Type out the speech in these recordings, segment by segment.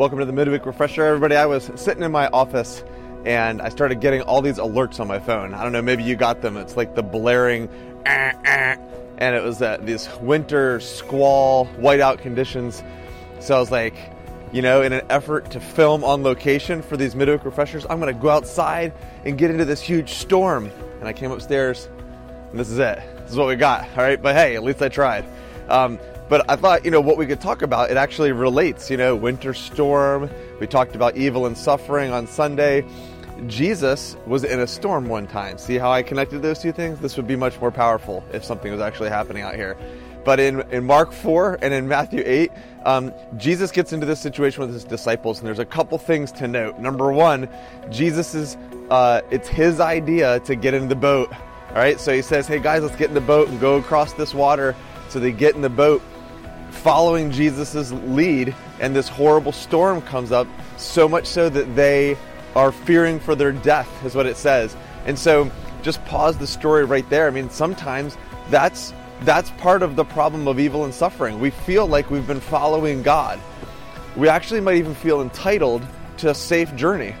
Welcome to the midweek refresher, everybody. I was sitting in my office and I started getting all these alerts on my phone. I don't know, maybe you got them. It's like the blaring, eh, eh, and it was uh, these winter squall, whiteout conditions. So I was like, you know, in an effort to film on location for these midweek refreshers, I'm going to go outside and get into this huge storm. And I came upstairs, and this is it. This is what we got. All right, but hey, at least I tried. Um, but I thought, you know, what we could talk about, it actually relates. You know, winter storm. We talked about evil and suffering on Sunday. Jesus was in a storm one time. See how I connected those two things? This would be much more powerful if something was actually happening out here. But in, in Mark 4 and in Matthew 8, um, Jesus gets into this situation with his disciples, and there's a couple things to note. Number one, Jesus is, uh, it's his idea to get in the boat. All right, so he says, hey guys, let's get in the boat and go across this water. So they get in the boat following Jesus' lead, and this horrible storm comes up, so much so that they are fearing for their death, is what it says. And so just pause the story right there. I mean, sometimes that's that's part of the problem of evil and suffering. We feel like we've been following God. We actually might even feel entitled to a safe journey,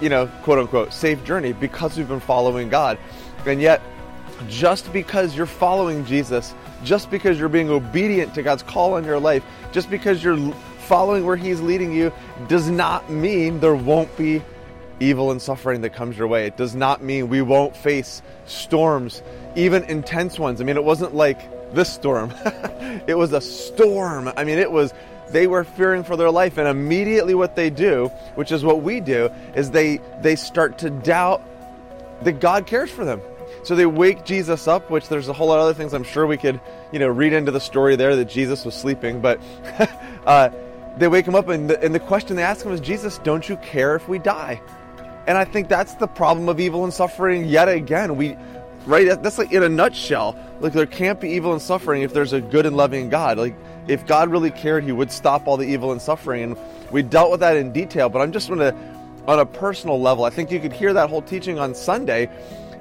you know, quote unquote, safe journey because we've been following God. And yet, just because you're following Jesus just because you're being obedient to God's call on your life, just because you're following where He's leading you, does not mean there won't be evil and suffering that comes your way. It does not mean we won't face storms, even intense ones. I mean, it wasn't like this storm, it was a storm. I mean, it was. They were fearing for their life, and immediately what they do, which is what we do, is they they start to doubt that God cares for them. So they wake Jesus up, which there's a whole lot of other things I'm sure we could, you know, read into the story there that Jesus was sleeping. But uh, they wake him up, and the, and the question they ask him is, Jesus, don't you care if we die? And I think that's the problem of evil and suffering yet again. We, right? That's like in a nutshell. Like there can't be evil and suffering if there's a good and loving God. Like if God really cared, He would stop all the evil and suffering. And we dealt with that in detail. But I'm just going to, on a personal level, I think you could hear that whole teaching on Sunday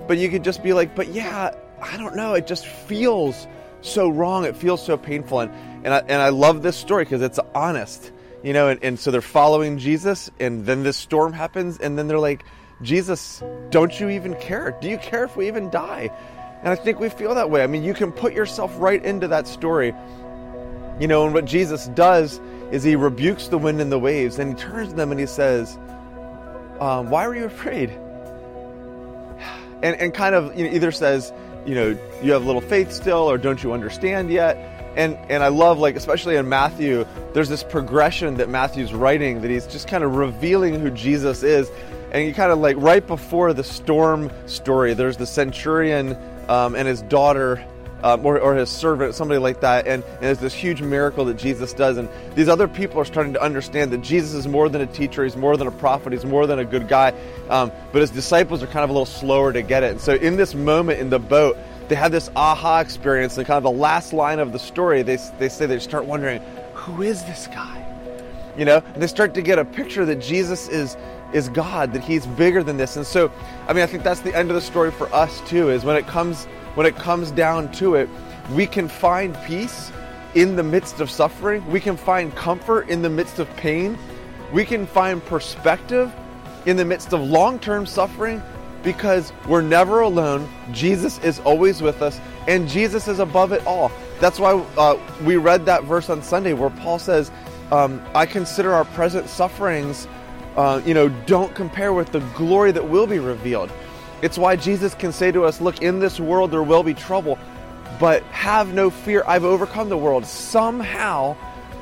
but you could just be like, but yeah, I don't know. It just feels so wrong. It feels so painful. And, and, I, and I love this story because it's honest, you know, and, and so they're following Jesus and then this storm happens and then they're like, Jesus, don't you even care? Do you care if we even die? And I think we feel that way. I mean, you can put yourself right into that story. You know, and what Jesus does is he rebukes the wind and the waves and he turns to them and he says, um, Why were you afraid? And, and kind of you know, either says, you know, you have little faith still, or don't you understand yet? And and I love like especially in Matthew, there's this progression that Matthew's writing that he's just kind of revealing who Jesus is, and you kind of like right before the storm story, there's the centurion um, and his daughter um, or, or, his servant, somebody like that. And, and there's this huge miracle that Jesus does. And these other people are starting to understand that Jesus is more than a teacher, he's more than a prophet, he's more than a good guy. Um, but his disciples are kind of a little slower to get it. And so in this moment in the boat, they have this aha experience. And kind of the last line of the story, they, they say they start wondering, who is this guy? You know, and they start to get a picture that Jesus is is God, that He's bigger than this. And so, I mean, I think that's the end of the story for us too. Is when it comes when it comes down to it, we can find peace in the midst of suffering. We can find comfort in the midst of pain. We can find perspective in the midst of long term suffering because we're never alone. Jesus is always with us, and Jesus is above it all. That's why uh, we read that verse on Sunday where Paul says, um, I consider our present sufferings, uh, you know, don't compare with the glory that will be revealed. It's why Jesus can say to us, Look, in this world there will be trouble, but have no fear. I've overcome the world. Somehow,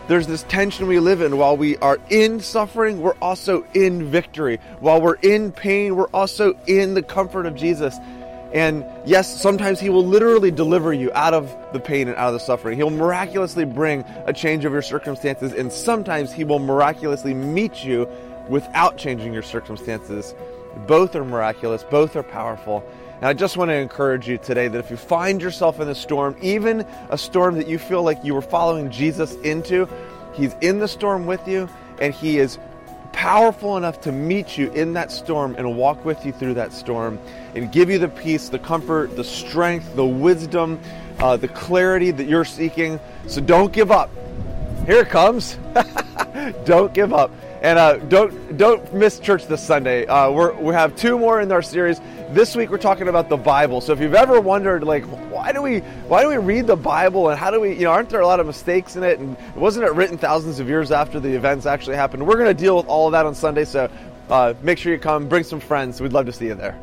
there's this tension we live in. While we are in suffering, we're also in victory. While we're in pain, we're also in the comfort of Jesus. And yes, sometimes He will literally deliver you out of the pain and out of the suffering. He'll miraculously bring a change of your circumstances, and sometimes He will miraculously meet you without changing your circumstances. Both are miraculous, both are powerful. And I just want to encourage you today that if you find yourself in a storm, even a storm that you feel like you were following Jesus into, He's in the storm with you, and He is powerful enough to meet you in that storm and walk with you through that storm and give you the peace, the comfort, the strength, the wisdom, uh, the clarity that you're seeking. So don't give up. Here it comes. don't give up. And uh, don't don't miss church this Sunday. Uh, we have two more in our series. This week we're talking about the Bible. So if you've ever wondered, like, why do we why do we read the Bible and how do we, you know, aren't there a lot of mistakes in it? And wasn't it written thousands of years after the events actually happened? We're going to deal with all of that on Sunday. So uh, make sure you come, bring some friends. We'd love to see you there.